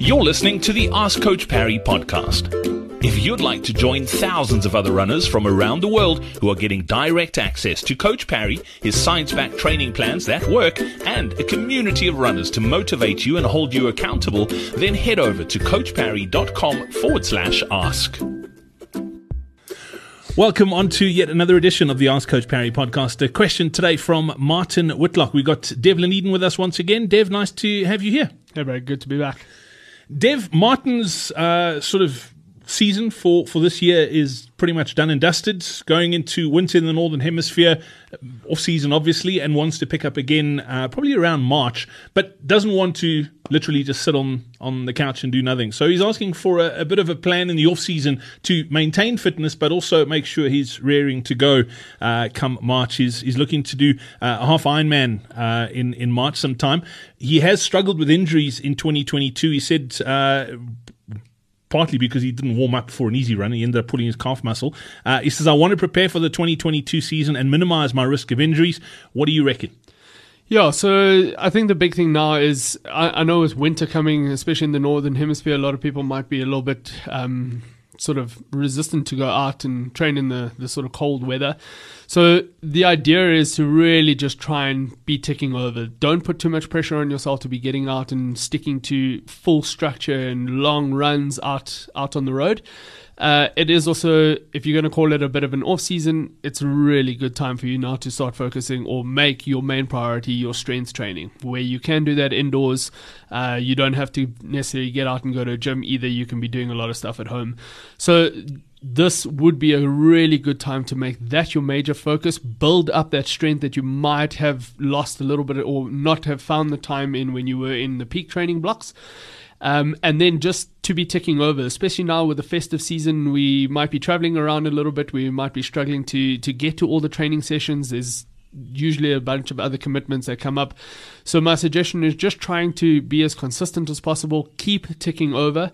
You're listening to the Ask Coach Parry podcast. If you'd like to join thousands of other runners from around the world who are getting direct access to Coach Parry, his science backed training plans that work, and a community of runners to motivate you and hold you accountable, then head over to coachparry.com forward slash ask. Welcome on to yet another edition of the Ask Coach Parry podcast. A question today from Martin Whitlock. We've got Devlin Eydin with us once again. Dev, nice to have you here. Hey, very good to be back. Dev, Martin's uh, sort of season for, for this year is pretty much done and dusted. Going into winter in the Northern Hemisphere, off season obviously, and wants to pick up again uh, probably around March, but doesn't want to literally just sit on, on the couch and do nothing. So he's asking for a, a bit of a plan in the off season to maintain fitness, but also make sure he's rearing to go uh, come March. He's, he's looking to do uh, a half Ironman uh, in, in March sometime. He has struggled with injuries in 2022. He said uh, partly because he didn't warm up for an easy run. He ended up pulling his calf muscle. Uh, he says, I want to prepare for the 2022 season and minimize my risk of injuries. What do you reckon? Yeah, so I think the big thing now is I, I know with winter coming, especially in the northern hemisphere, a lot of people might be a little bit um, sort of resistant to go out and train in the, the sort of cold weather. So the idea is to really just try and be ticking over. Don't put too much pressure on yourself to be getting out and sticking to full structure and long runs out out on the road. Uh, it is also, if you're going to call it a bit of an off season, it's a really good time for you now to start focusing or make your main priority your strength training, where you can do that indoors. Uh, you don't have to necessarily get out and go to a gym either. You can be doing a lot of stuff at home. So this would be a really good time to make that your major focus. Build up that strength that you might have lost a little bit or not have found the time in when you were in the peak training blocks. Um, and then just to be ticking over, especially now with the festive season, we might be traveling around a little bit. We might be struggling to to get to all the training sessions. There's usually a bunch of other commitments that come up. So my suggestion is just trying to be as consistent as possible. Keep ticking over.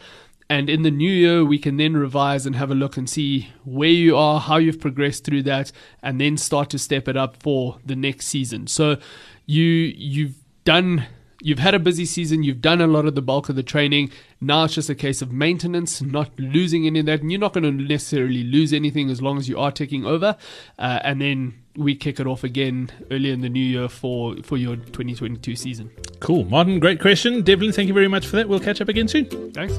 And in the new year, we can then revise and have a look and see where you are, how you've progressed through that, and then start to step it up for the next season. So you you've done you've had a busy season, you've done a lot of the bulk of the training. Now it's just a case of maintenance, not losing any of that. And you're not going to necessarily lose anything as long as you are taking over. Uh, and then we kick it off again early in the new year for, for your 2022 season. Cool. Martin, great question. Devlin, thank you very much for that. We'll catch up again soon. Thanks.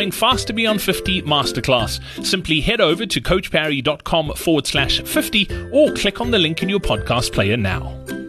Faster Beyond 50 Masterclass. Simply head over to coachparry.com forward slash 50 or click on the link in your podcast player now.